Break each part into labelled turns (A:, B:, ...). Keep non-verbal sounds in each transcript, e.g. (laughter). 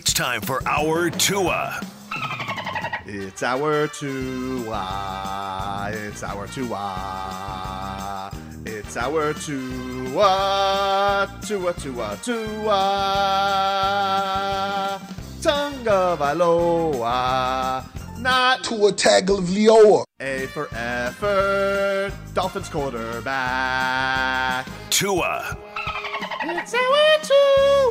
A: It's time for our Tua.
B: It's our Tua. It's our Tua. It's our Tua. Tua, Tua, Tua. Tonga Valoa. Not
C: Tua Tagovailoa.
B: A for effort. Dolphins quarterback.
A: Tua.
B: It's our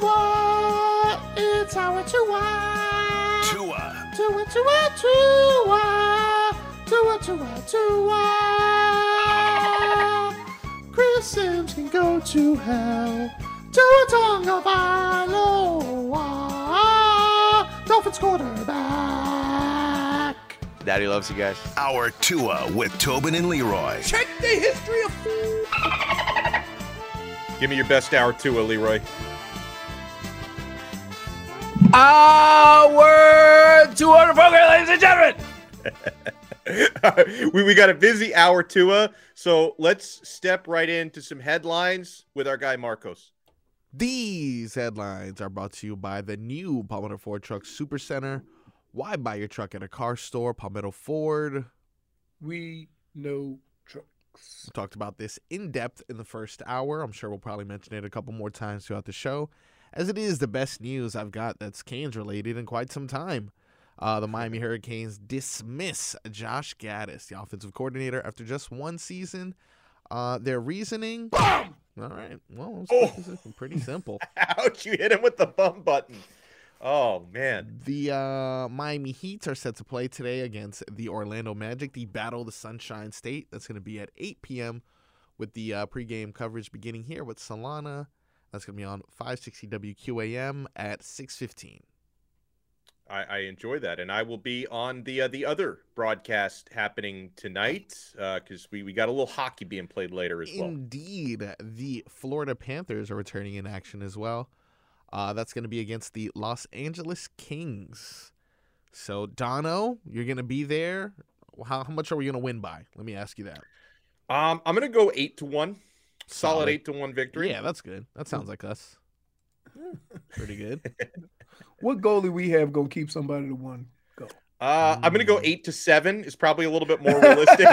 B: Tua. It's our Tua.
A: Tua.
B: Tua, Tua, Tua. Tua, Tua, Tua. Chris Sims can go to hell. Tua Tonga Vailoa. Dolphins quarterback.
D: Daddy loves you guys.
A: Our Tua with Tobin and Leroy.
C: Check the history of food.
E: Give me your best hour Tua, Leroy.
D: Our two on program, ladies and
E: gentlemen. (laughs) we, we got a busy hour Tua, so let's step right into some headlines with our guy Marcos.
F: These headlines are brought to you by the new Palmetto Ford Truck Super Center. Why buy your truck at a car store? Palmetto Ford.
C: We know trucks.
F: We talked about this in depth in the first hour. I'm sure we'll probably mention it a couple more times throughout the show, as it is the best news I've got that's Canes related in quite some time. Uh, the Miami (laughs) Hurricanes dismiss Josh Gattis, the offensive coordinator, after just one season. Uh, their reasoning.
C: Bum!
F: All right. Well, it's
E: Oh.
F: pretty, simple. (laughs)
E: Ouch, you hit him with the bum button. Oh, man.
F: The uh, Miami Heat are set to play today against the Orlando Magic, the Battle of the Sunshine State. That's going to be at 8 p.m. with the uh, pregame coverage beginning here with Solana. That's going to be on 560 WQAM at 6:15.
E: I, I enjoy that, and I will be on the uh, the other broadcast happening tonight because we, we got a little hockey being played later as well.
F: Indeed, the Florida Panthers are returning in action as well. Uh, that's going to be against the Los Angeles Kings. So, Dono, you're going to be there. How, how much are we going to win by? Let me ask you that.
E: Um, I'm gonna go eight to one, solid,
F: Solid.
E: eight to one victory.
F: Yeah, that's good. That sounds like us. (laughs) Pretty good. (laughs)
C: What goalie we have gonna keep somebody to one go?
E: Uh, I'm gonna go eight to seven. Is probably a little bit more (laughs) realistic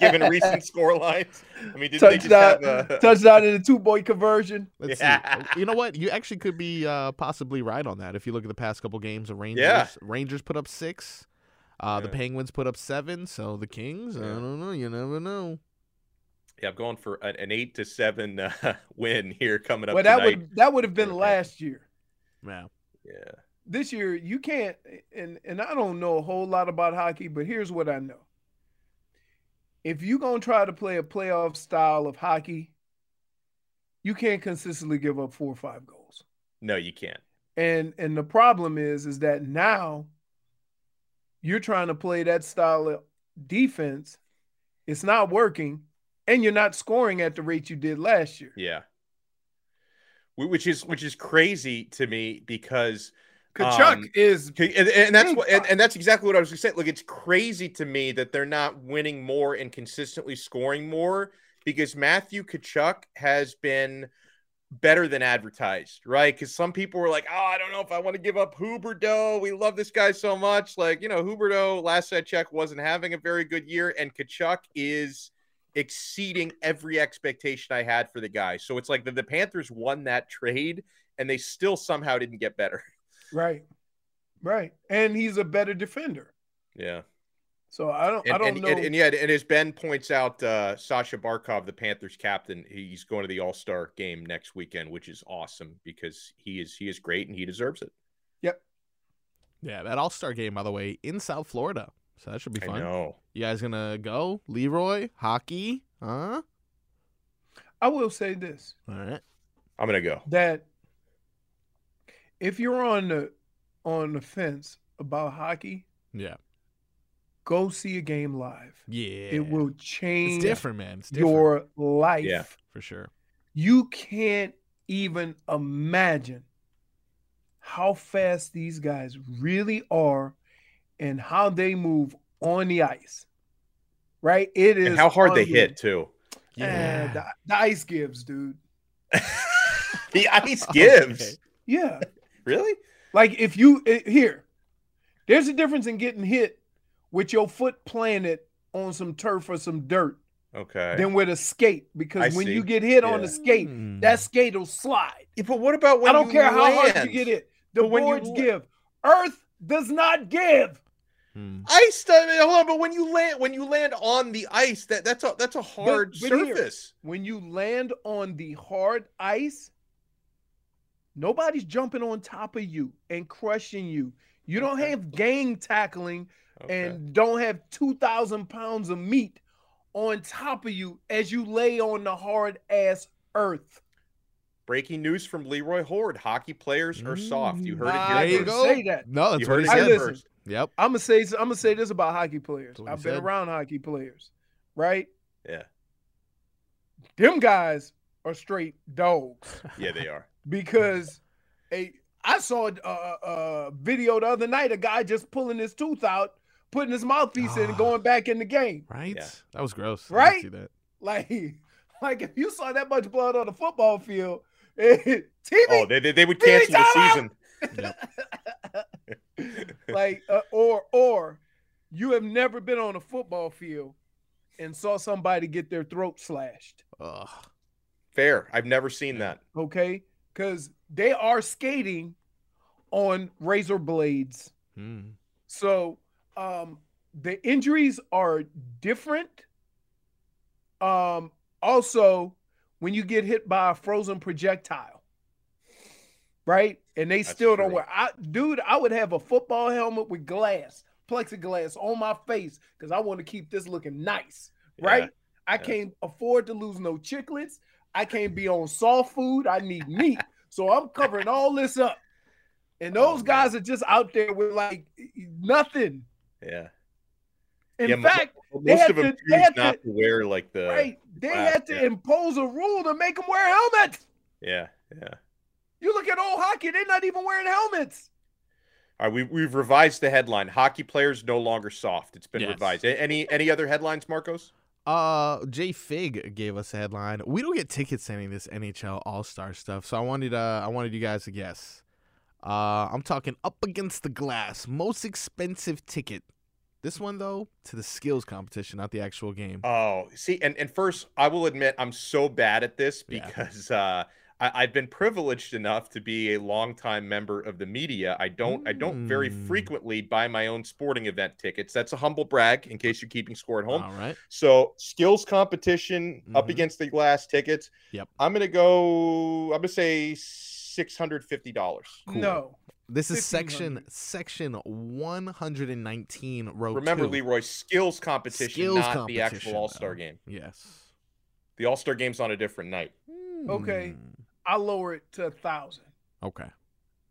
E: given recent score lines. I mean, did they just
C: touchdown,
E: have a
C: touchdown in a two point conversion.
F: Let's
E: Yeah.
F: see. You know what? You actually could be uh, possibly right on that if you look at the past couple games of Rangers.
E: Yeah.
F: Rangers put up six. Uh, The Penguins put up seven. So the Kings, I don't know. You never know.
E: Yeah, I'm going for an, an eight to seven uh, (laughs) win here coming up
C: Well, that
E: tonight.
C: would that would have been last year.
F: Yeah.
E: Yeah.
C: This year you can't, and and I don't know a whole lot about hockey, but here's what I know. If you're gonna try to play a playoff style of hockey, you can't consistently give up four or five goals.
E: No, you can't.
C: And and the problem is is that now you're trying to play that style of defense. It's not working, and you're not scoring at the rate you did last year.
E: Yeah. Which is which is crazy to me because
C: Tkachuk
E: um,
C: is
E: and, and that's what and, and that's exactly what I was going to say. Look, it's crazy to me that they're not winning more and consistently scoring more because Matthew Tkachuk has been better than advertised, right? Because some people were like, "Oh, I don't know if I want to give up Huberdeau. We love this guy so much." Like, you know, Huberdeau last I checked wasn't having a very good year, and Tkachuk is exceeding every expectation I had for the guy. So it's like the, the Panthers won that trade and they still somehow didn't get better.
C: Right. Right. And he's a better defender.
E: Yeah.
C: So I don't
E: And,
C: I don't
E: and,
C: know.
E: and, and yet, and as Ben points out, uh, Sasha Barkov, the Panthers captain, he's going to the All Star game next weekend, which is awesome because he is he is great and he deserves it.
C: yep.
F: Yeah, that All Star game, by the way, in South Florida. So that should be
E: I
F: fun.
E: know.
F: You guys gonna go? Leroy, hockey, huh?
C: I will say this
F: All right.
E: I'm gonna go.
C: that if you're on the on the fence about hockey,
F: Yeah.
C: go see a game live.
F: Yeah.
C: It will change
F: It's different, man. It's different.
C: your life.
E: Yeah.
F: for sure.
C: You can't even imagine how fast these guys really are and how they move on the ice. Right? It is
E: And how hard they hit
C: unbelievable.
E: too.
C: Eh, the, the ice gives, dude. (laughs)
E: The ice gives.
F: Okay.
C: Yeah.
E: Really?
C: Like if you eh, here, there's a difference in getting hit with your foot planted on some turf or some dirt
E: Okay.
C: than with a skate. Because
E: I
C: when you get hit on
E: Yeah.
C: the skate,
F: Mm.
C: that skate will slide.
E: Yeah, but what about when
C: I don't
E: you
C: care how hard you get hit. The
E: But when you
C: give. Earth does not give.
F: Hmm.
E: Ice. I mean, hold on, but when you land when you land on the ice, that that's a that's a hard
C: but here-
E: surface.
C: When you land on the hard ice, nobody's jumping on top of you and crushing you. You don't
E: Okay.
C: have gang tackling
E: Okay.
C: and don't have 2,000 pounds of meat on top of you as you lay on the hard ass earth.
E: Breaking news from Leroy Hoard: Hockey players are soft. You heard it here
F: There you
E: first.
F: go.
C: say that.
F: No, that's
E: You
F: what
E: heard
F: he
E: it
C: I
E: here
F: said.
E: first.
F: Yep.
C: I'm gonna say I'm gonna say this about hockey players.
F: That's what he
C: I've been around hockey players, right?
E: Yeah,
C: Them guys are straight dogs (laughs)
E: yeah, they are.
C: because a I saw a, a, a video the other night. A guy just pulling his tooth out, putting his mouthpiece in, and
F: Ah.
C: going back in the game.
F: Right?
E: Yeah.
F: That was gross. I
C: Right?
F: see that.
C: Like, (laughs) like if you saw that much blood on the football field, (laughs) TV,
E: Oh, they they, they would cancel the
C: timeout!
E: season.
C: Like uh, or or you have never been on a football field and saw somebody get their throat slashed
F: Ugh.
E: Fair. I've never seen that.
C: okay because they are skating on razor blades
F: Hmm.
C: so um the injuries are different um also when you get hit by a frozen projectile right and they
E: That's
C: still don't wear I dude I would have a football helmet with glass plexiglass on my face because I want to keep this looking nice right
E: Yeah,
C: I
E: yeah.
C: can't afford to lose no chicklets. I can't be on soft food I need meat so I'm covering all this up and
E: Oh,
C: those guys are just out there with like nothing
E: Yeah.
C: in
E: yeah,
C: fact
E: mo- most of them
C: to-
E: choose
C: they
E: not
C: to-
E: to wear like the.
C: right they had to impose a rule to make them wear helmets
E: Yeah, yeah.
C: You look at old hockey they're not even wearing helmets
E: All right, we, we've revised the headline. Hockey players no longer soft. It's been
F: Yes.
E: revised. Any any other headlines, Marcos?
F: Uh, Jay Fig gave us a headline. We don't get tickets to any of this NHL All Star stuff, so I wanted uh, I wanted you guys to guess. Uh, I'm talking up against the glass, most expensive ticket. This one though, to the skills competition, not the actual game.
E: Oh, see, and, and first, I will admit I'm so bad at this
F: Yeah.
E: because uh, I, I've been privileged enough to be a longtime member of the media. I don't I don't very
F: Mm.
E: frequently buy my own sporting event tickets. That's a humble brag in case you're keeping score at home.
F: All right.
E: So skills competition up
F: Mhm.
E: against the glass tickets.
F: Yep.
E: I'm gonna go. I'm gonna say six hundred fifty dollars.
C: no
F: This is section section 119 row
E: Remember,
F: two.
E: Leroy, skills competition,
F: Skills
E: not the actual All Star game.
F: Yes.
E: The All Star game's on a different night.
C: Okay.
F: Hmm.
C: I lower it to a thousand
F: Okay.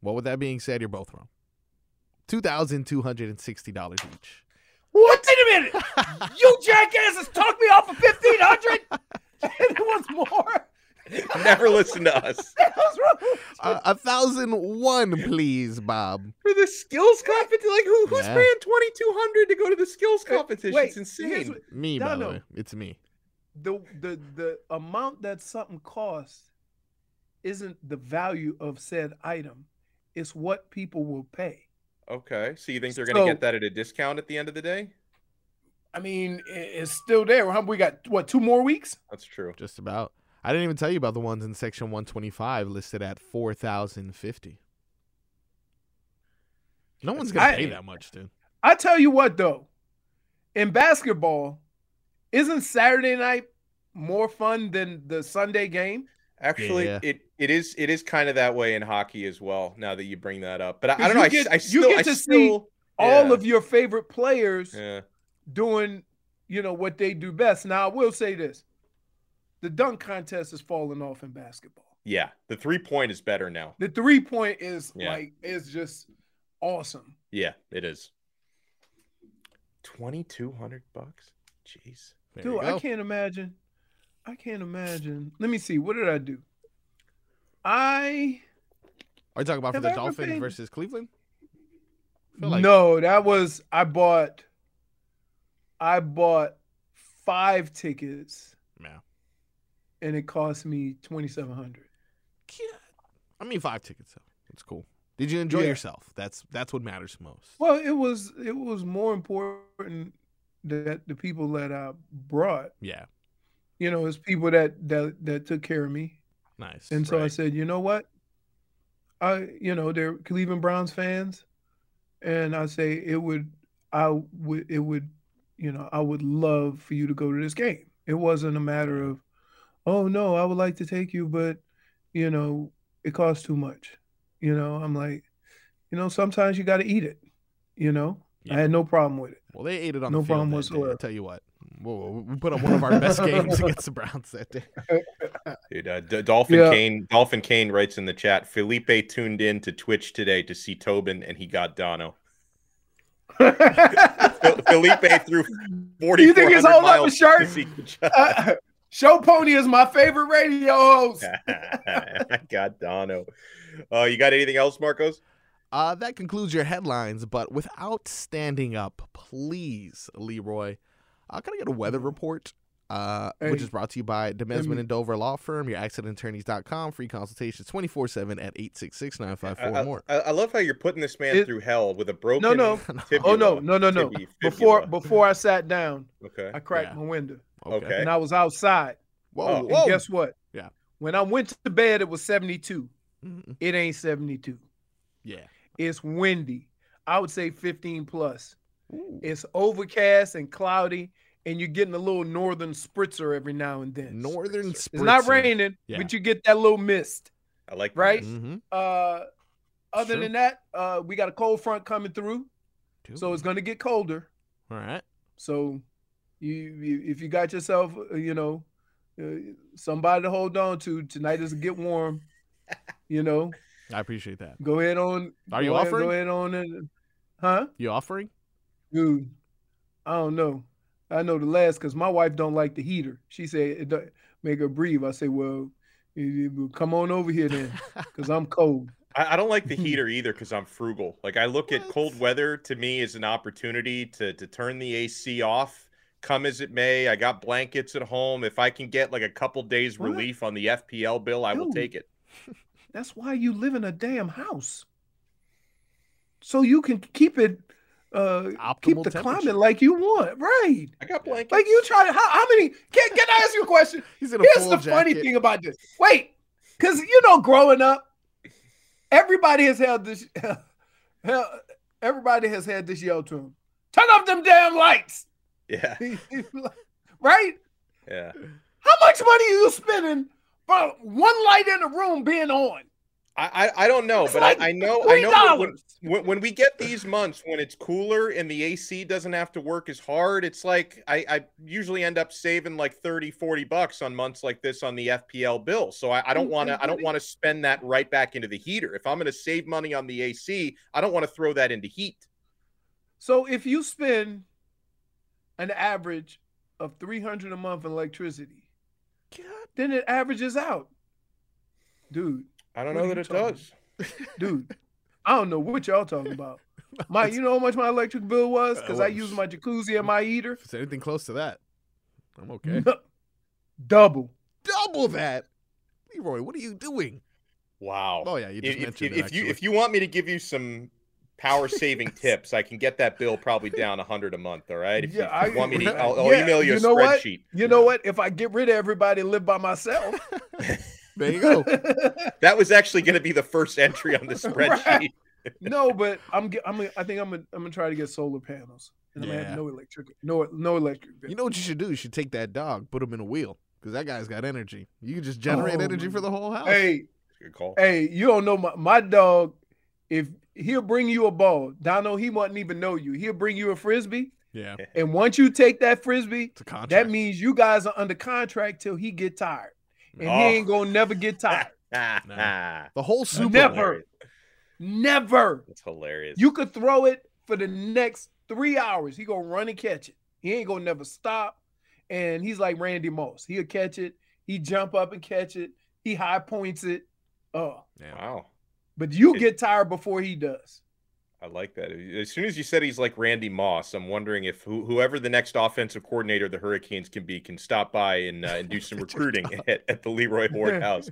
F: Well, with that being said, you're both wrong. Two thousand two hundred and sixty dollars each.
C: what wait a minute you jackasses talked me off of 1500 and it was more (laughs)
E: Never listen to us. (laughs)
C: That was wrong.
F: Uh, a thousand one, please, Bob.
E: For the skills competition, like who, who's
F: Yeah.
E: paying twenty two hundred to go to the skills
C: Wait,
E: competition?
C: wait,
E: it's
C: here's
E: insane.
C: what-
F: Me,
C: No,
F: by the
C: no.
F: way, it's me.
C: the the the amount that something costs isn't the value of said item it's what people will pay
E: Okay, so you think they're going to
C: So-
E: get that at a discount at the end of the day?
C: I mean, it's still there. We got what two more weeks?
E: That's true.
F: Just about. I didn't even tell you about the ones in section 125 listed at 4,050. No one's going
C: I-
F: to pay that much, dude.
C: I tell you what though, in basketball, isn't Saturday night more fun than the Sunday game?
E: Actually,
F: Yeah.
E: it it is it is kind of that way in hockey as well. Now that you bring that up, but I, I don't know.
C: you
E: I,
C: get-
E: I
C: you
E: still
C: get
E: I
C: to see
E: still
C: All
E: yeah,
C: of your favorite players
E: yeah.
C: doing, you know, what they do best. Now, I will say this: the dunk contest is falling off in basketball.
E: Yeah, the three point is better now.
C: The three point is like is just awesome.
E: Yeah, it is. Twenty two hundred bucks. Jeez.
F: There
C: Dude, I can't imagine. I can't imagine. Let me see. What did I do? I
F: Are you talking about for the Dolphins
C: paid-
F: versus Cleveland? like-
C: no, that was I bought. I bought five tickets,
F: Yeah.
C: and it cost me twenty seven hundred. Yeah.
F: I mean, five tickets, though. It's cool. Did you enjoy
C: Yeah.
F: yourself? That's that's what matters most.
C: Well, it was it was more important that the people that I brought,
F: Yeah.
C: You know, it's people that that that took care of me.
F: Nice.
C: And so I said, you know what? I, you know, they're Cleveland Browns fans, and I say it would, I would, it would, you know, I would love for you to go to this game. It wasn't a matter of, oh no, I would like to take you, but, you know, it costs too much. You know, I'm like, you know, sometimes you got to eat it. You know, I had no problem with it.
F: Well, they ate it on
C: no
F: the field
C: problem
F: day,
C: whatsoever.
F: I'll tell you what. Whoa, we put up one of our best (laughs) games against the Browns that day.
E: Dude, uh, D- Dolphin
C: Yeah.
E: Kane Dolphin Kane writes in the chat. Felipe tuned in to Twitch today to see Tobin, and he got Dono. (laughs) Fel- Felipe threw forty.
C: You think he's holding up a shirt?
E: To see Tkachuk.
C: Uh, Show Pony is my favorite radio host. (laughs)
E: I got Dono. Uh, you got anything else, Marcos?
F: Uh, that concludes your headlines, but without standing up, please, Leroy, uh, can I get a weather report? Uh, which is brought to you by Demesmin
C: me-
F: and Dover Law Firm, your accidentattorneys.com, free consultations 24 7 at 866
E: I,
F: 954
E: I-
F: more.
E: I- I love how you're putting this man
C: It-
E: through hell with a broken.
C: No, no. (laughs)
E: Tibula,
C: Oh no, no, no, no.
E: tibi-
C: Before before I sat down,
E: Okay.
C: I cracked
F: Yeah.
C: my window.
E: Okay.
C: And I was outside.
F: Whoa,
E: Oh,
C: And
F: whoa.
C: guess what?
F: Yeah.
C: When I went to bed, it was 72.
F: Mhm.
C: It ain't 72.
F: Yeah.
C: It's windy. I would say 15 plus.
F: Ooh.
C: It's overcast and cloudy, and you're getting a little northern spritzer every now and then.
F: Northern spritzer.
C: It's not raining,
F: Yeah.
C: but you get that little mist.
E: I like
C: Right?
F: Mm-hmm.
C: Uh other
F: Sure.
C: than that, uh we got a cold front coming through, so it's gonna get colder.
F: All right.
C: So you, you if you got yourself, uh, you know, uh, somebody to hold on to, tonight is get warm. (laughs) You know,
F: I appreciate that.
C: go ahead on.
F: Are you
C: go ahead-
F: offering?
C: Go ahead on and, huh?
F: You offering?
C: Dude, I don't know. I know the last because my wife don't like the heater. She said it don't make her breathe. I say, well, you- you- come on over here then, because I'm (laughs) cold.
E: I, I don't like the (laughs) heater either because I'm frugal. Like I look at cold weather to me as an opportunity to to turn the AC off, come as it may. I got blankets at home. If I can get like a couple days
C: What?
E: relief on the FPL bill, I will take it.
C: That's why you live in a damn house. So you can keep it uh keep the
F: temperature.
C: climate like you want. Right.
E: I got blankets.
C: Like you try to how, how many can, can I ask you a question? (laughs)
F: He's in a
C: Here's
F: full
C: the funny thing about this. Wait, because you know, growing up, everybody has had this (laughs) hell, everybody has had this yell to him. Turn off them damn lights.
E: Yeah, (laughs)
C: right?
E: yeah.
C: How much money are you spending for one light in the room being on?
E: I I, don't know,
C: It's
E: but
C: like
E: I, I know I know when, when when we get these months when it's cooler and the AC doesn't have to work as hard, it's like I, I usually end up saving like 30, 40 bucks on months like this on the FPL bill. So I, I don't
C: Mm,
E: want to I don't
C: mhm.
E: want to spend that right back into the heater. If I'm going to save money on the AC, I don't want to throw that into heat.
C: So if you spend an average of 300 a month in electricity, then it averages out. Dude,
E: I don't
C: What
E: know
C: are
E: that it does.
C: dude, (laughs) I don't know what y'all talking about. (laughs) Mike, you know how much my electric bill was? Because I
F: Uh,
C: use my jacuzzi and my heater.
F: If it's anything close to that, I'm okay.
C: Double.
F: Double that. Leroy, what are you doing?
E: Wow.
F: Oh, yeah, you just
E: if,
F: mentioned
E: if,
F: it,
E: if you if you want me to give you some power saving (laughs) tips, I can get that bill probably down a hundred a month. All right. If
C: Yeah,
E: you
C: I
E: want me to, I'll, I'll
C: yeah,
E: email you, a
C: know what?
E: spreadsheet.
C: You know what? If I get rid of everybody and live by myself,
F: There you go. (laughs)
E: That was actually going to be the first entry on the (laughs) spreadsheet.
C: Right. no, but I'm I'm gonna- I think I'm gonna, I'm gonna try to get solar panels and I'm gonna
F: Yeah.
C: have no electric no no electric bill.
F: You know what you should do? You should take that dog, put him in a wheel, because that guy's got energy. You can just generate
C: Oh,
F: energy
C: my-
F: for the whole house.
C: Hey,
E: Good call.
C: hey, you don't know my, my dog. If he'll bring you a ball, Dono, he won't even know you. He'll bring you a frisbee,
F: Yeah.
C: and once you take that frisbee,
F: It's a contract.
C: that means you guys are under contract till he get tired, and
E: Oh.
C: he ain't gonna never get tired. (laughs)
E: Ah,
F: the whole Super
C: Never.
F: Bowl.
C: Never.
E: It's hilarious.
C: You could throw it for the next three hours. He gonna run and catch it. He ain't gonna never stop. And he's like Randy Moss. He'll catch it. He jump up and catch it. He high points it. Oh,
E: wow.
C: but you get tired before he does.
E: I like that. As soon as you said he's like Randy Moss, I'm wondering if who, whoever the next offensive coordinator the Hurricanes can be can stop by and, uh, and do some (laughs) recruiting (laughs) at, at the Leroy Hoard (laughs) house.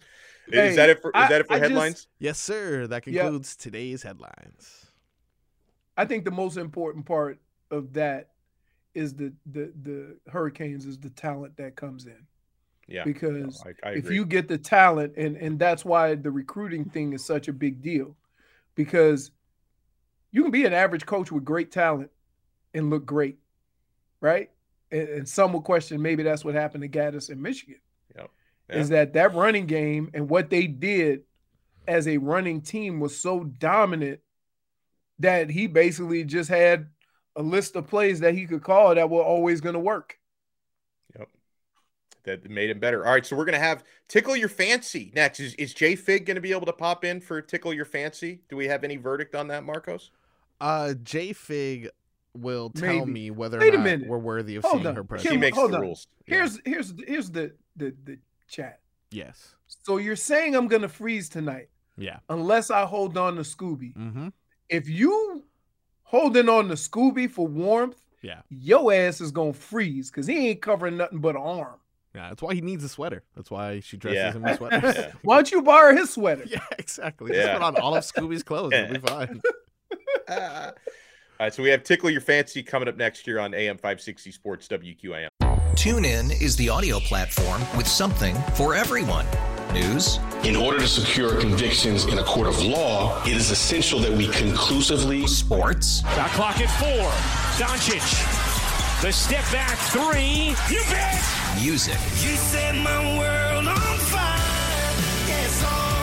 C: Hey,
E: is that it for, is
C: I-
E: that it for
C: I just-
E: headlines?
F: Yes, sir. That
C: Yeah.
F: concludes today's headlines.
C: I think the most important part of that is the the the Hurricanes is the talent that comes in.
E: Yeah.
C: because
E: No, I- I
C: if you get the talent and and that's why the recruiting thing is such a big deal because you can be an average coach with great talent and look great right and, and some will question maybe that's what happened to Gattis in Michigan
E: Yep.
C: is that that running game and what they did as a running team was so dominant that he basically just had a list of plays that he could call that were always going to work Yep.
E: that made him better. All right, so we're gonna have tickle your fancy next. Is is Jay Fig gonna be able to pop in for tickle your fancy? Do we have any verdict on that, Marcos?
F: Uh, J Fig will tell
C: Maybe.
F: me whether
C: Wait
F: or not we're worthy of
C: Hold
F: seeing
C: on.
F: her
C: Kim,
F: presence.
C: hold on. Here's here's here's the the the chat.
F: Yes.
C: So you're saying I'm gonna freeze tonight
F: Yeah.
C: unless I hold on to Scooby.
F: Mm-hmm.
C: If you holding on to Scooby for warmth,
F: Yeah.
C: your ass is gonna freeze because he ain't covering nothing but an arm.
F: Yeah. That's why he needs a sweater. That's why she dresses
E: Yeah.
F: him in (laughs) sweaters.
C: Why don't you borrow his sweater? (laughs)
F: yeah, exactly.
E: Yeah.
F: Just put on all of Scooby's clothes. It'll be (laughs) fine.
E: All right, so we have tickle your fancy coming up next year on AM 560 Sports WQAM.
G: TuneIn is the audio platform with something for everyone. News,
H: In order to secure convictions in a court of law, it is essential that we conclusively
G: sports,
I: Shot clock at four. Doncic. The step back three. You bet.
G: music,
J: You set my world on fire. Yes.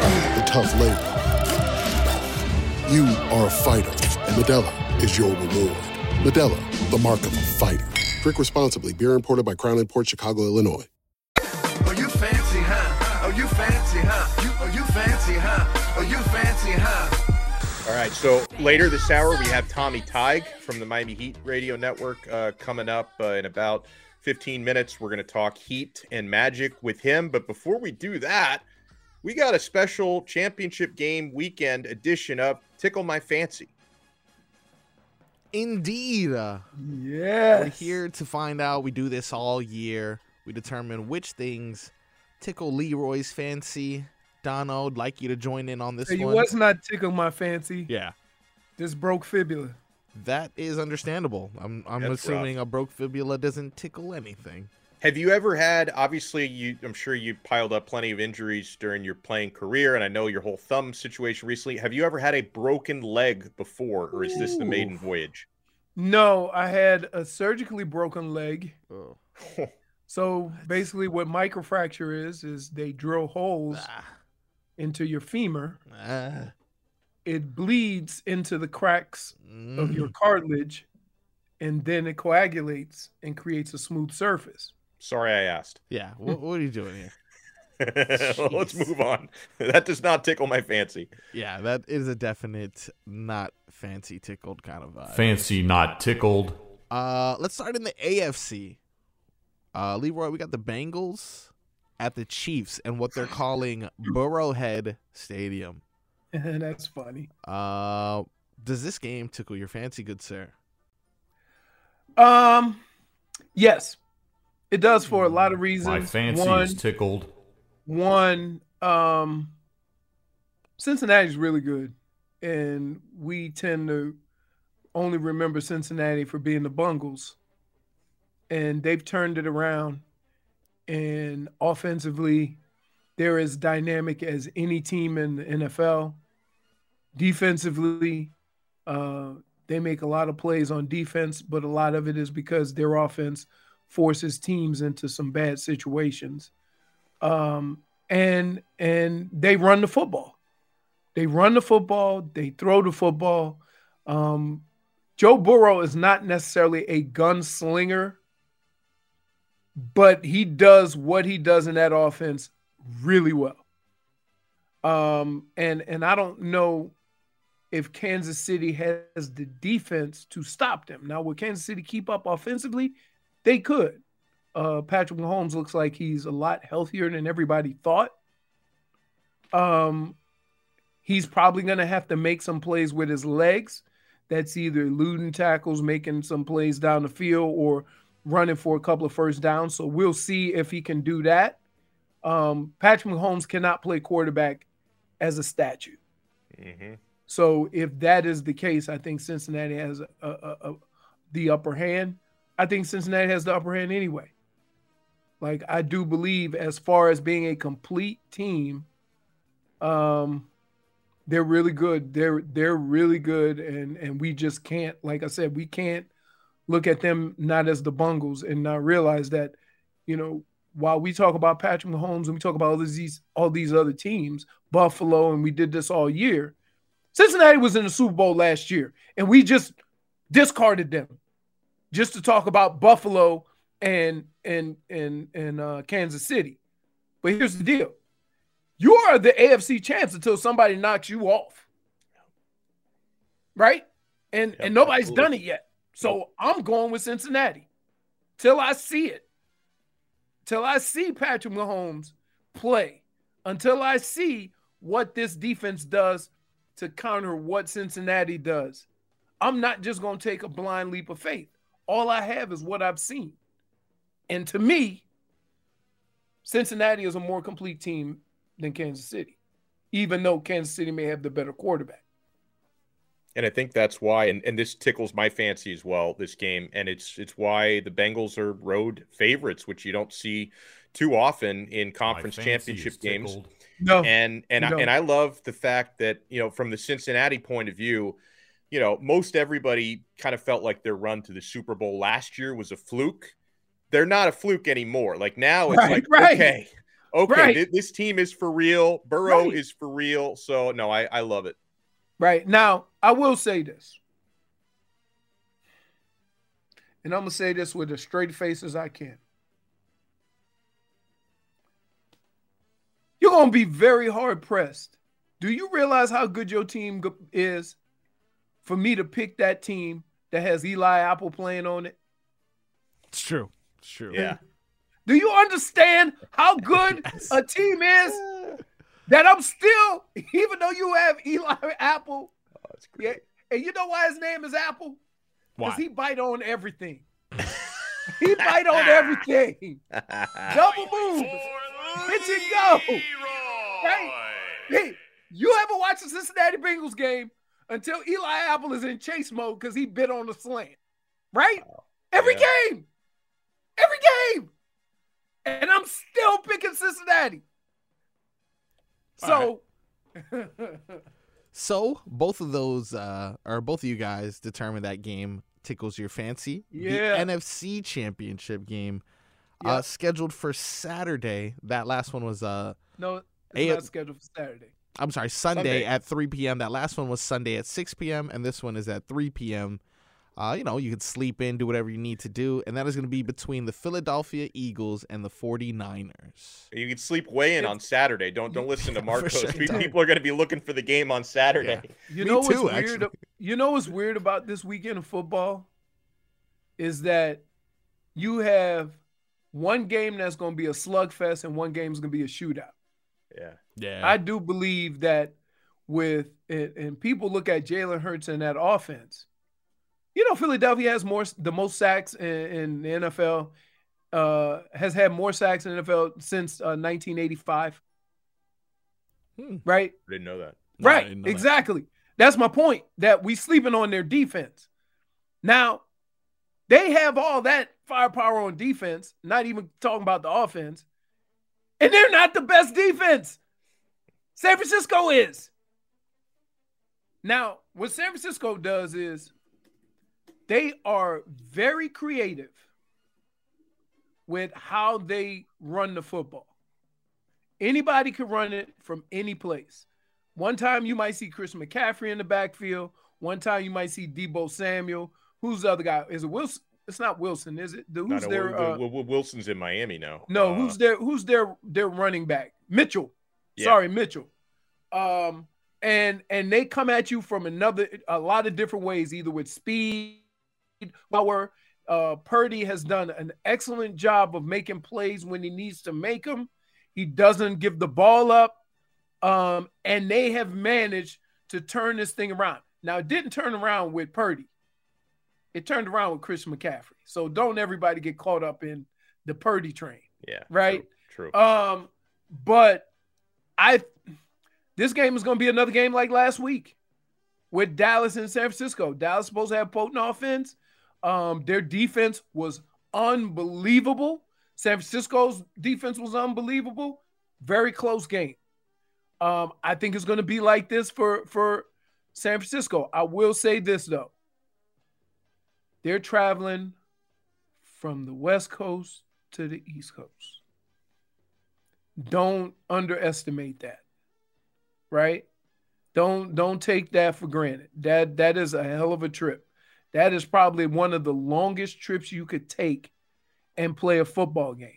K: the tough labor. You are a fighter, and Modelo is your reward. Modelo, the mark of a fighter. Drink responsibly. Beer imported by Crown Port Chicago, Illinois.
J: Oh, you fancy, huh? Oh, you fancy, huh? You, oh, you fancy, huh? Oh, you fancy, huh?
E: All right, so later this hour, we have Tommy Tig from the Miami Heat Radio Network uh, coming up uh, in about 15 minutes. We're going to talk Heat and Magic with him. But before we do that, we got a special championship game weekend edition of Tickle My Fancy.
F: Indeed. Uh,
C: Yes.
F: We're here to find out. We do this all year. We determine which things tickle Leroy's fancy. Dono, I'd like you to join in on this
C: Hey, you
F: one.
C: was not tickle my fancy.
F: Yeah.
C: This broke fibula.
F: That is understandable. I'm I'm
E: That's
F: assuming a broke fibula doesn't tickle anything.
E: Have you ever had? Obviously, you. I'm sure you piled up plenty of injuries during your playing career, and I know your whole thumb situation recently. Have you ever had a broken leg before, or is this the maiden voyage?
C: No, I had a surgically broken leg.
F: Oh. (laughs)
C: So basically, what microfracture is is they drill holes into your femur.
F: Ah.
C: It bleeds into the cracks of your
F: Mm.
C: cartilage, and then it coagulates and creates a smooth surface.
E: Sorry, I asked.
F: Yeah. What, what are you doing here? (laughs)
E: Let's move on. (laughs) That does not tickle my fancy.
F: Yeah, that is a definite not fancy tickled kind of vibe.
L: Fancy, not tickled.
F: Uh, let's start in the AFC. Uh, Leroy, we got the Bengals at the Chiefs and what they're calling Burrowhead Stadium. (laughs)
C: That's funny.
F: Uh, does this game tickle your fancy, good sir?
C: Um, yes, it does for a lot of reasons.
L: My fancy
C: one,
L: is tickled.
C: one, um, Cincinnati's really good, and we tend to only remember Cincinnati for being the Bungles, and they've turned it around. And offensively, they're as dynamic as any team in the NFL. Defensively, uh, they make a lot of plays on defense, but a lot of it is because their offense forces teams into some bad situations. Um, and and they run the football. They run the football. They throw the football. Um, Joe Burrow is not necessarily a gunslinger, but he does what he does in that offense really well. Um, and and I don't know if Kansas City has the defense to stop them. Now, will Kansas City keep up offensively? They could. Uh, Patrick Mahomes looks like he's a lot healthier than everybody thought. Um, he's probably going to have to make some plays with his legs. That's either eluding tackles, making some plays down the field, or running for a couple of first downs. So we'll see if he can do that. Um, Patrick Mahomes cannot play quarterback as a statue.
E: Mm-hmm.
C: So if that is the case, I think Cincinnati has a, a, a, the upper hand. I think Cincinnati has the upper hand anyway. Like I do believe, as far as being a complete team, um, they're really good. They're they're really good, and and we just can't, like I said, we can't look at them not as the Bungles and not realize that, you know, while we talk about Patrick Mahomes and we talk about all these all these other teams, Buffalo, and we did this all year. Cincinnati was in the Super Bowl last year, and we just discarded them just to talk about Buffalo and and and and uh, Kansas City. But here's the deal: you are the AFC champs until somebody knocks you off, right? And and nobody's
E: absolutely.
C: done it yet. So I'm going with Cincinnati till I see it. Till I see Patrick Mahomes play. Until I see what this defense does to counter what Cincinnati does. I'm not just going to take a blind leap of faith. All I have is what I've seen. And to me, Cincinnati is a more complete team than Kansas City, even though Kansas City may have the better quarterback.
E: And I think that's why, and, and this tickles my fancy as well, this game. And it's it's why the Bengals are road favorites, which you don't see too often in conference championship games.
C: No,
E: and and
C: you
E: I, and I love the fact that you know from the Cincinnati point of view, you know most everybody kind of felt like their run to the Super Bowl last year was a fluke. They're not a fluke anymore. Like now it's
C: Right,
E: like
C: right.
E: okay, okay,
C: Right.
E: thi- this team is for real. Burrow is for real. So no, I I love it.
C: Right. Now, I will say this. And I'm going to say this with as straight face as I can. You're going to be very hard pressed. Do you realize how good your team is for me to pick that team that has Eli Apple playing on it?
F: It's true. It's true.
E: Yeah.
C: Do you understand how good (laughs) a team is? That I'm still, even though you have Eli Apple, oh, yeah, and you know why his name is Apple? Because he bite on everything. (laughs) he bite on everything. (laughs) Double move. Pitch and go. Right? Hey, you ever watch the Cincinnati Bengals game until Eli Apple is in chase mode because he bit on the slant? Right? Every game. Every game. And I'm still picking Cincinnati. So
F: So both of those, uh, or both of you guys, determined that game tickles your fancy.
C: Yeah.
F: The NFC Championship game uh, scheduled for Saturday. That last one was uh
C: No, it's
F: A-
C: not scheduled for Saturday.
F: I'm sorry, Sunday,
C: Sunday.
F: at 3 p.m. That last one was Sunday at 6 p.m. and this one is at 3 p.m. Uh, you know, you can sleep in, do whatever you need to do, and that is going to be between the Philadelphia Eagles and the 49ers.
E: You can sleep way in on Saturday. Don't don't listen to (laughs) Marcos.
F: sure.
E: People are going to be looking for the game on Saturday. (laughs)
C: You
F: Me
C: know what's
F: too,
C: weird? You know what's weird about this weekend of football is that you have one game that's going to be a slugfest and one game is going to be a shootout.
E: Yeah.
F: Yeah.
C: I do believe that with and, and people look at Jalen Hurts and that offense. You know, Philadelphia has more the most sacks in, in the NFL. Uh, has had more sacks in the NFL since uh, 1985. Right?
E: I didn't know that.
F: No,
C: right.
F: didn't know that.
C: Exactly. That's my point. That we sleeping on their defense. Now, they have all that firepower on defense, not even talking about the offense. And they're not the best defense. San Francisco is. Now, what San Francisco does is they are very creative with how they run the football. Anybody could run it from any place. One time you might see Chris McCaffrey in the backfield. One time you might see Deebo Samuel. Who's the other guy? Is it Wilson? It's not Wilson, is it? The,
E: No,
C: who's
E: no,
C: their? Uh,
E: Wil- Wil- Wilson's in Miami now.
C: no,
E: Uh,
C: who's their? Who's their? Their running back? Mitchell.
E: Yeah.
C: Sorry, Mitchell. Um, and and they come at you from another a lot of different ways, either with speed, power. Uh, Purdy has done an excellent job of making plays when he needs to make them. He doesn't give the ball up, um, and they have managed to turn this thing around. Now, it didn't turn around with Purdy. It turned around with Chris McCaffrey. So don't everybody get caught up in the Purdy train
E: Yeah.
C: right?
E: True.
C: Um, but I this game is going to be another game like last week with Dallas and San Francisco. Dallas supposed to have potent offense. Um, their defense was unbelievable. San Francisco's defense was unbelievable. Very close game. Um, I think it's going to be like this for for San Francisco. I will say this though. They're traveling from the West Coast to the East Coast. Don't underestimate that. Right? Don't don't take that for granted. That that is a hell of a trip. That is probably one of the longest trips you could take and play a football game.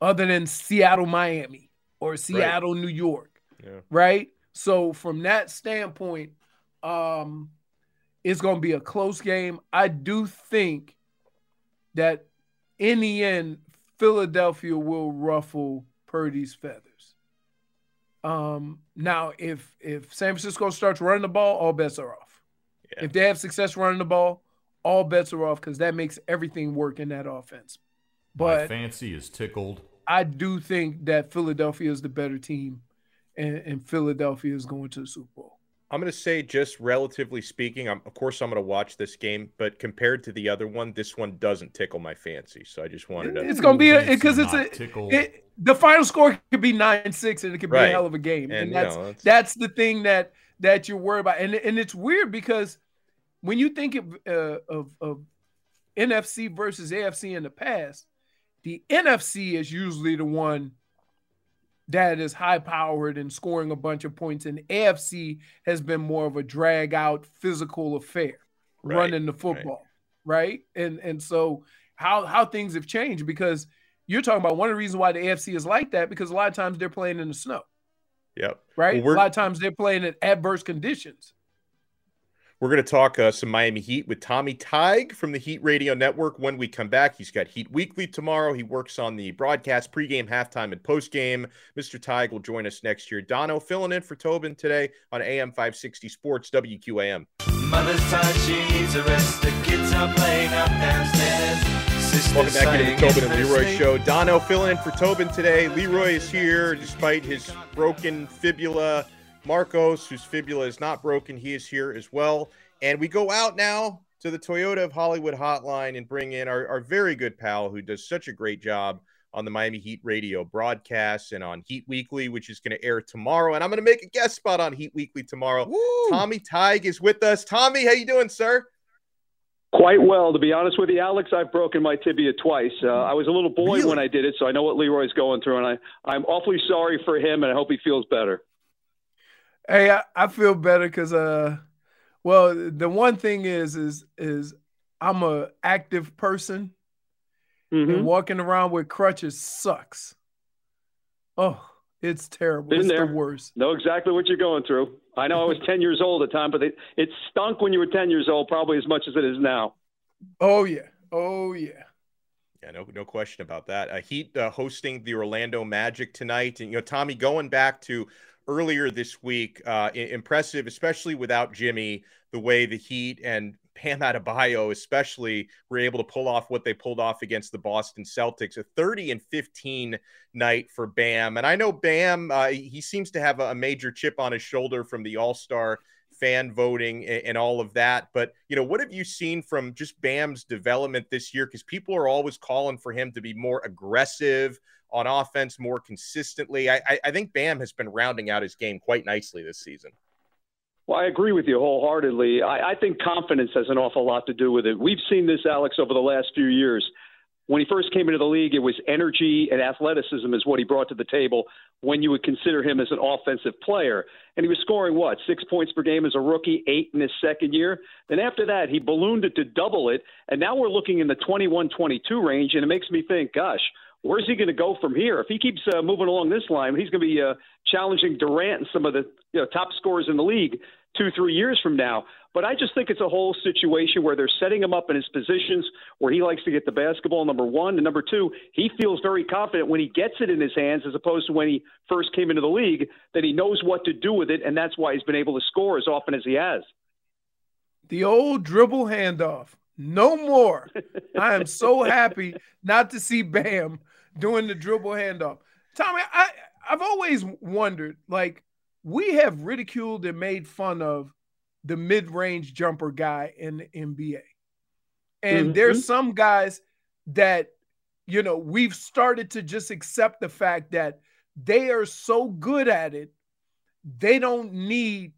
C: Other than Seattle, Miami or Seattle, New York
E: Yeah.
C: right? So from that standpoint, um, it's going to be a close game. I do think that in the end, Philadelphia will ruffle Purdy's feathers. Um, now, if if San Francisco starts running the ball, all bets are off. If they have success running the ball, all bets are off because that makes everything work in that offense.
L: My
C: But
L: fancy is tickled.
C: I do think that Philadelphia is the better team, and, and Philadelphia is going to the Super Bowl.
E: I'm going to say, just relatively speaking, I'm, of course, I'm going to watch this game, but compared to the other one, this one doesn't tickle my fancy. So I just wanted to.
C: It's going to be because it's a it, the final score could be nine six, and it could be a hell of a game, and,
E: And, you
C: that's
E: know, it's-
C: that's the thing that that you're worried about, and and it's weird because when you think of uh, of, of NFC versus AFC in the past, the NFC is usually the one that is high powered and scoring a bunch of points, and AFC has been more of a drag out physical affair,
E: Right,
C: running the football, right? And and so how how things have changed because you're talking about one of the reasons why the AFC is like that because a lot of times they're playing in the snow,
E: Yep.
C: right?
E: Well,
C: a lot of times they're playing in adverse conditions.
E: We're going to talk uh, some Miami Heat with Tommy Tig from the Heat Radio Network when we come back. He's got Heat Weekly tomorrow. He works on the broadcast, pregame, halftime, and postgame. Mr. Tig will join us next year. Dono filling in for Tobin today on AM 560 Sports WQAM.
J: Mother's tired, she needs a rest. The kids are playing up downstairs. Sister's
E: Welcome back to the Tobin and Leroy show. Dono filling in for Tobin today. Leroy is here despite his broken fibula. Marcos, whose fibula is not broken, he is here as well. And we go out now to the Toyota of Hollywood hotline and bring in our, our very good pal who does such a great job on the Miami Heat radio broadcasts and on Heat Weekly, which is going to air tomorrow. And I'm going to make a guest spot on Heat Weekly tomorrow. Tommy Tig is with us. Tommy, how you doing, sir?
L: Quite well, to be honest with you, Alex. I've broken my tibia twice. Uh, I was a little boy
C: Really?
L: when I did it, so I know what Leroy's going through, and I, I'm awfully sorry for him, and I hope he feels better.
C: Hey, I, I feel better because uh, well, the one thing is is is I'm a active person,
L: Mhm.
C: and walking around with crutches sucks. Oh, it's terrible.
L: Been
C: it's
L: there.
C: the worst.
L: Know exactly what you're going through. I know I was 10 years old at the time, but it, it stunk when you were 10 years old, probably as much as it is now.
C: Oh yeah. Oh yeah.
E: Yeah, no, no question about that. Uh, Heat uh, hosting the Orlando Magic tonight, and you know, Tommy, going back to earlier this week, uh, impressive, especially without Jimmy, the way the Heat and Bam Adebayo, especially, were able to pull off what they pulled off against the Boston Celtics, a 30 and 15 night for Bam. And I know Bam, uh, he seems to have a, a major chip on his shoulder from the All Star fan voting and all of that. But you know, what have you seen from just Bam's development this year? Because people are always calling for him to be more aggressive on offense, more consistently. I, I, I think Bam has been rounding out his game quite nicely this season.
L: Well, I agree with you wholeheartedly. I, I think confidence has an awful lot to do with it. We've seen this, Alex, over the last few years. When he first came into the league, it was energy and athleticism is what he brought to the table when you would consider him as an offensive player. And he was scoring what, six points per game as a rookie, eight in his second year. Then after that, he ballooned it to double it. And now we're looking in the 21 22 range. And it makes me think, gosh, where's he going to go from here? If he keeps uh, moving along this line, he's going to be uh, challenging Durant and some of the you know, top scorers in the league two, three years from now. But I just think it's a whole situation where they're setting him up in his positions where he likes to get the basketball, number one. And number two, he feels very confident when he gets it in his hands as opposed to when he first came into the league that he knows what to do with it. And that's why he's been able to score as often as he has.
C: The old dribble handoff. No more. (laughs) I am so happy not to see Bam doing the dribble handoff. Tommy, I I've always wondered, like, we have ridiculed and made fun of the mid-range jumper guy in the NBA. And
L: Mhm.
C: there's some guys that, you know, we've started to just accept the fact that they are so good at it, they don't need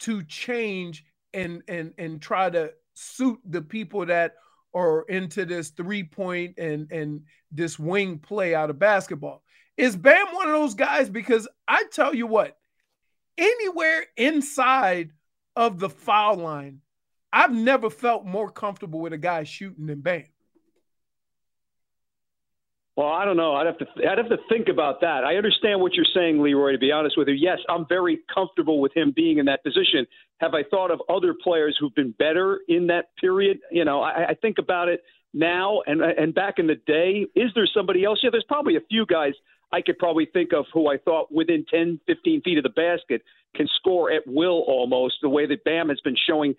C: to change and and and try to suit the people that are into this three point and and this wing play out of basketball. Is Bam one of those guys? Because I tell you what, anywhere inside of the foul line, I've never felt more comfortable with a guy shooting than Bam.
L: Well, I don't know. I'd have to I'd have to think about that. I understand what you're saying, Leroy. To be honest with you, yes, I'm very comfortable with him being in that position. Have I thought of other players who've been better in that period? You know, I, I think about it now and and back in the day. Is there somebody else? Yeah, there's probably a few guys I could probably think of who I thought within 10, 15 feet of the basket can score at will almost the way that Bam has been showing,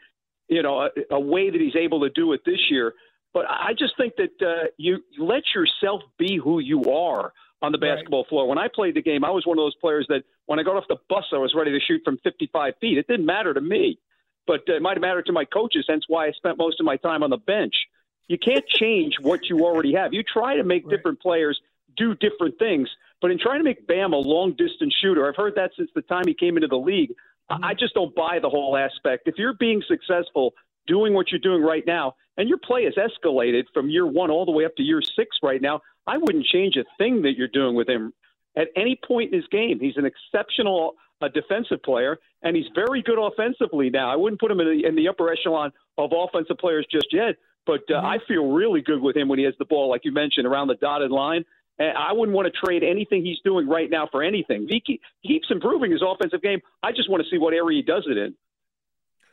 L: you know, a, a way that he's able to do it this year. But I just think that uh, you let yourself be who you are on the basketball floor. When I played the game, I was one of those players that when I got off the bus, I was ready to shoot from 55 feet. It didn't matter to me, but uh, it might have mattered to my coaches. Hence why I spent most of my time on the bench. You can't (laughs) change what you already have. You try to make different players do different things, but in trying to make Bam a long distance shooter, I've heard that since the time he came into the league. I I just don't buy the whole aspect. If you're being successful doing what you're doing right now, and your play has escalated from year one all the way up to year six right now, I wouldn't change a thing that you're doing with him at any point in his game. He's an exceptional uh, defensive player, and he's very good offensively now. I wouldn't put him in the, in the upper echelon of offensive players just yet, but uh, I feel really good with him when he has the ball, like you mentioned, around the dotted line. And I wouldn't want to trade anything he's doing right now for anything. He keeps improving his offensive game. I just want to see what area he does it in.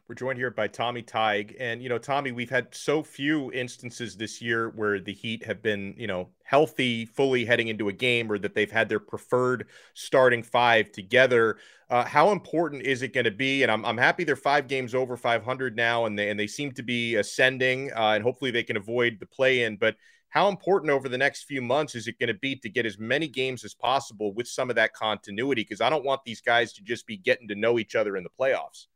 E: We're joined here by Tommy Tig. And, you know, Tommy, we've had so few instances this year where the Heat have been, you know, healthy, fully heading into a game or that they've had their preferred starting five together. Uh, how important is it going to be? And I'm, I'm happy they're five games over 500 now and they, and they seem to be ascending uh, and hopefully they can avoid the play in. But how important over the next few months is it going to be to get as many games as possible with some of that continuity? Because I don't want these guys to just be getting to know each other in the playoffs.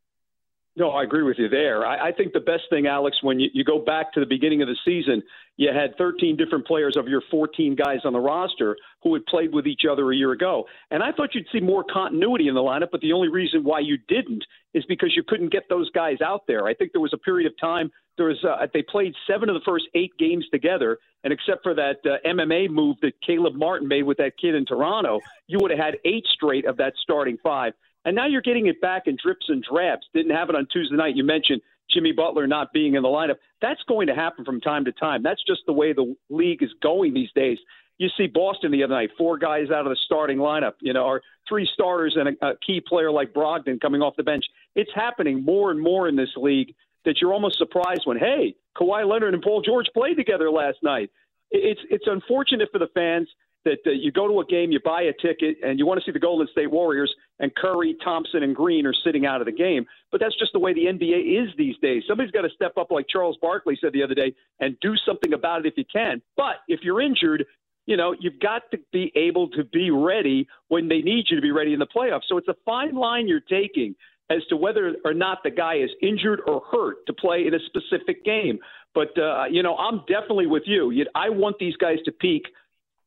L: No, I agree with you there. I, I think the best thing, Alex, when you, you go back to the beginning of the season, you had 13 different players of your 14 guys on the roster who had played with each other a year ago. And I thought you'd see more continuity in the lineup, but the only reason why you didn't is because you couldn't get those guys out there. I think there was a period of time there was uh, they played seven of the first eight games together, and except for that uh, MMA move that Caleb Martin made with that kid in Toronto, you would have had eight straight of that starting five. And now you're getting it back in drips and drabs. Didn't have it on Tuesday night. You mentioned Jimmy Butler not being in the lineup. That's going to happen from time to time. That's just the way the league is going these days. You see Boston the other night, four guys out of the starting lineup, you know, or three starters and a, a key player like Brogdon coming off the bench. It's happening more and more in this league that you're almost surprised when, hey, Kawhi Leonard and Paul George played together last night. It's it's unfortunate for the fans that uh, you go to a game, you buy a ticket, and you want to see the Golden State Warriors, and Curry, Thompson, and Green are sitting out of the game. But that's just the way the NBA is these days. Somebody's got to step up, like Charles Barkley said the other day, and do something about it if you can. But if you're injured, you know, you've got to be able to be ready when they need you to be ready in the playoffs. So it's a fine line you're taking as to whether or not the guy is injured or hurt to play in a specific game. But, uh, you know, I'm definitely with you. I want these guys to peak –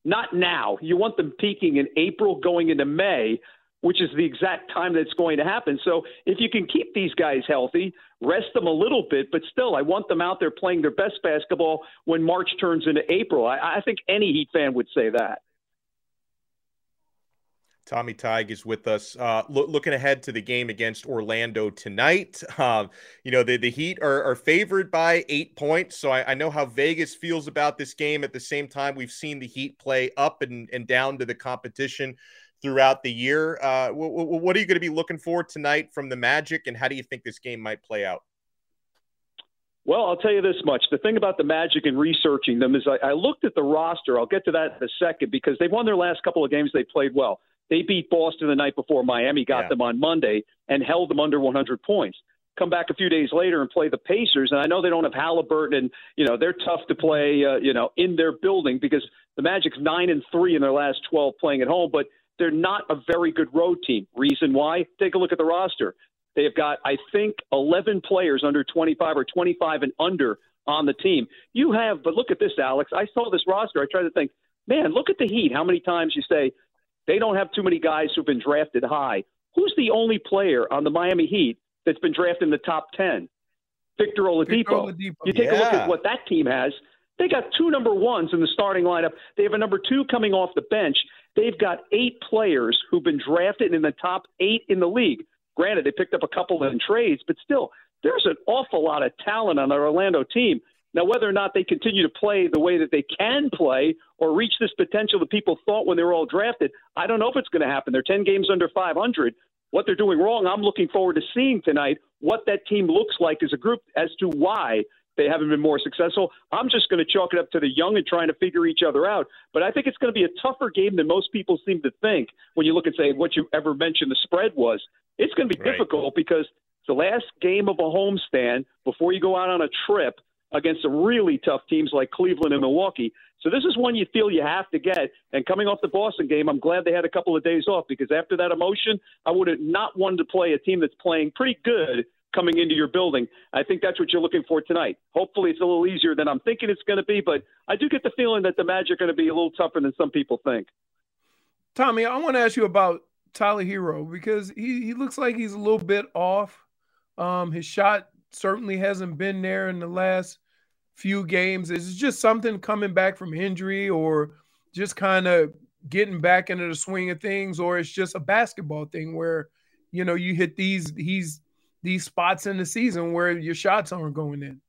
L: not now. You want them peaking in April going into May, which is the exact time that's going to happen. So if you can keep these guys healthy, rest them a little bit, but still, I want them out there playing their best basketball when March turns into April. I, I think any Heat fan would say that.
E: Tommy Tig is with us. Uh, lo- looking ahead to the game against Orlando tonight, uh, (laughs) you know the the Heat are, are favored by eight points, so I, I, know how Vegas feels about this game. At the same time, we've seen the Heat play up and, and down to the competition throughout the year. Uh, what are you going to be looking for tonight from the Magic, and how do you think this game might play out?
L: Well, I'll tell you this much. The thing about the Magic and researching them is I, I looked at the roster. I'll get to that in a second because they've won their last couple of games. They played well. They beat Boston the night before Miami got yeah. them on Monday and held them under 100 points. Come back a few days later and play the Pacers, and I know they don't have Haliburton, and you know they're tough to play, uh, you know, in their building because the Magic's nine and three in their last 12 playing at home, but they're not a very good road team. Reason why? Take a look at the roster. They have got, I think, 11 players under 25 or 25 and under on the team. You have, but look at this, Alex. I saw this roster. I tried to think, man, look at the Heat. How many times you say they don't have too many guys who've been drafted high. Who's the only player on the Miami Heat that's been drafted in the top 10? Victor Oladipo. Victor Oladipo. You take yeah. a look at what that team has. They got two number ones in the starting lineup. They have a number two coming off the bench. They've got eight players who've been drafted in the top eight in the league. Granted, they picked up a couple in trades, but still, there's an awful lot of talent on the Orlando team. Now, whether or not they continue to play the way that they can play or reach this potential that people thought when they were all drafted, I don't know if it's going to happen. They're 10 games under 500. What they're doing wrong, I'm looking forward to seeing tonight what that team looks like as a group as to why they haven't been more successful. I'm just going to chalk it up to the young and trying to figure each other out. But I think it's going to be a tougher game than most people seem to think when you look and say what you ever mentioned the spread was. It's going to be right. difficult because it's the last game of a homestand before you go out on a trip against some really tough teams like Cleveland and Milwaukee. So this is one you feel you have to get. And coming off the Boston game, I'm glad they had a couple of days off because after that emotion, I would have not wanted to play a team that's playing pretty good coming into your building. I think that's what you're looking for tonight. Hopefully, it's a little easier than I'm thinking it's going to be, but I do get the feeling that the Magic are going to be a little tougher than some people think.
C: Tommy, I want to ask you about Tyler Herro because he, he looks like he's a little bit off. Um, his shot certainly hasn't been there in the last few games? Is it just something coming back from injury or just kind of getting back into the swing of things, or it's just a basketball thing where you know you hit these these these spots in the season where your shots aren't going in?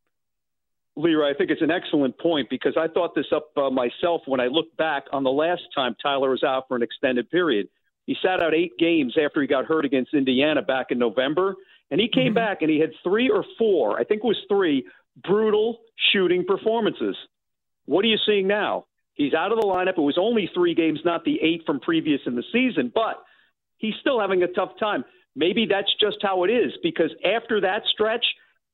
L: Leroy, I think it's an excellent point because I thought this up uh, myself when I looked back on the last time Tyler was out for an extended period. He sat out eight games after he got hurt against Indiana back in November, and he came mm-hmm. back and he had three or four, I think it was three, brutal shooting performances. What are you seeing now? He's out of the lineup. It was only three games, not the eight from previous in the season, but he's still having a tough time. Maybe that's just how it is because after that stretch,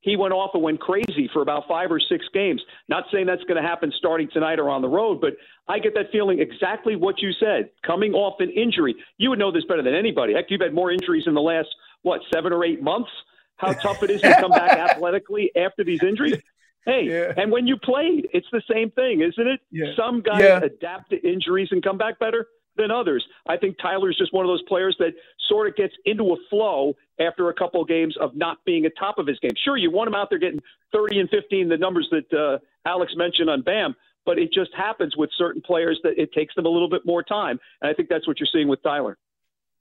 L: he went off and went crazy for about five or six games. Not saying that's going to happen starting tonight or on the road, but I get that feeling exactly what you said. Coming off an injury, you would know this better than anybody. Heck, you've had more injuries in the last, what, seven or eight months? how tough it is to come back (laughs) athletically after these injuries. Hey,
C: Yeah.
L: and when you played, it's the same thing, isn't it?
C: Yeah.
L: Some guys
C: Yeah.
L: adapt to injuries and come back better than others. I think Tyler's just one of those players that sort of gets into a flow after a couple of games of not being at top of his game. Sure, you want him out there getting 30 and 15, the numbers that uh, Alex mentioned on Bam, but it just happens with certain players that it takes them a little bit more time. And I think that's what you're seeing with Tyler.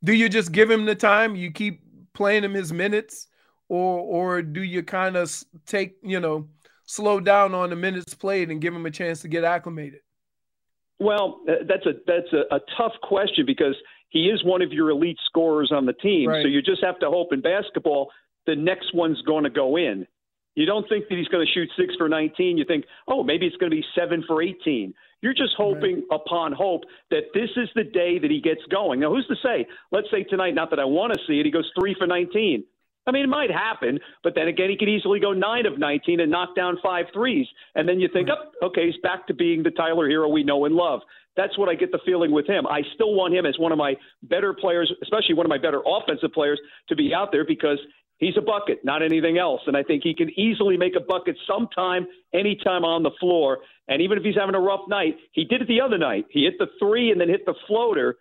C: Do you just give him the time? You keep playing him his minutes, or or do you kind of take you know slow down on the minutes played and give him a chance to get acclimated?
L: Well, uh, that's a that's a, a tough question because he is one of your elite scorers on the team.
C: Right.
L: So you just have to hope in basketball the next one's going to go in. You don't think that he's going to shoot six for 19. You think, oh, maybe it's going to be seven for 18. You're just hoping upon hope that this is the day that he gets going. Now, who's to say? Let's say tonight, not that I want to see it, he goes three for 19. I mean, it might happen, but then again, he could easily go nine of 19 and knock down five threes. And then you think, oh, okay, he's back to being the Tyler Herro we know and love. That's what I get the feeling with him. I still want him as one of my better players, especially one of my better offensive players, to be out there because he's a bucket, not anything else. And I think he can easily make a bucket sometime, anytime on the floor. And even if he's having a rough night, he did it the other night. He hit the three and then hit the floater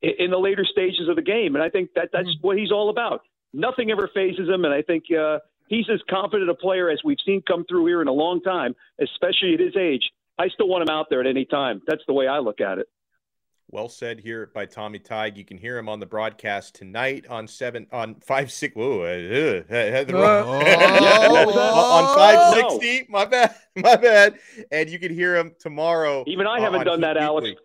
L: in the later stages of the game. And I think that that's what he's all about. Nothing ever phases him. And I think uh, he's as confident a player as we've seen come through here in a long time, especially at his age. I still want him out there at any time. That's the way I look at it.
E: Well said here by Tommy Tige. You can hear him on the broadcast tonight on seven on five six. Whoa, uh, uh, had the wrong- (laughs) on five sixty. My bad, (laughs) my bad. And you can hear him tomorrow.
L: Even I
E: uh,
L: haven't done that,
E: Heat
L: Alex.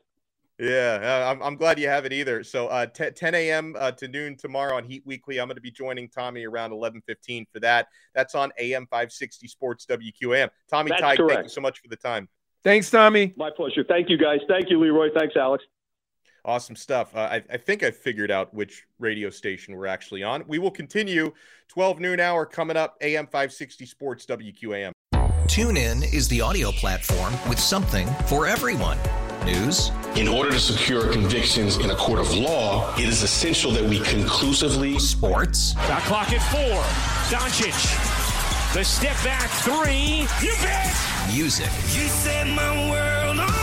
E: Yeah, uh, I'm, I'm glad you haven't either. So uh, t- 10 a.m. Uh, to noon tomorrow on Heat Weekly. I'm going to be joining Tommy around 11:15 for that. That's on AM 560 Sports WQAM. Tommy
L: That's
E: Tige, thank you so much for the time.
C: Thanks, Tommy.
L: My pleasure. Thank you, guys. Thank you, Leroy. Thanks, Alex.
E: Awesome stuff. Uh, I, I think I figured out which radio station we're actually on. We will continue 12 noon hour coming up, AM 560 Sports WQAM.
G: TuneIn is the audio platform with something for everyone. News,
H: In order to secure convictions in a court of law, it is essential that we conclusively
G: sports,
I: Shot clock at four. Doncic. The step back three. You bet.
G: music,
M: You set my world on fire. Yes.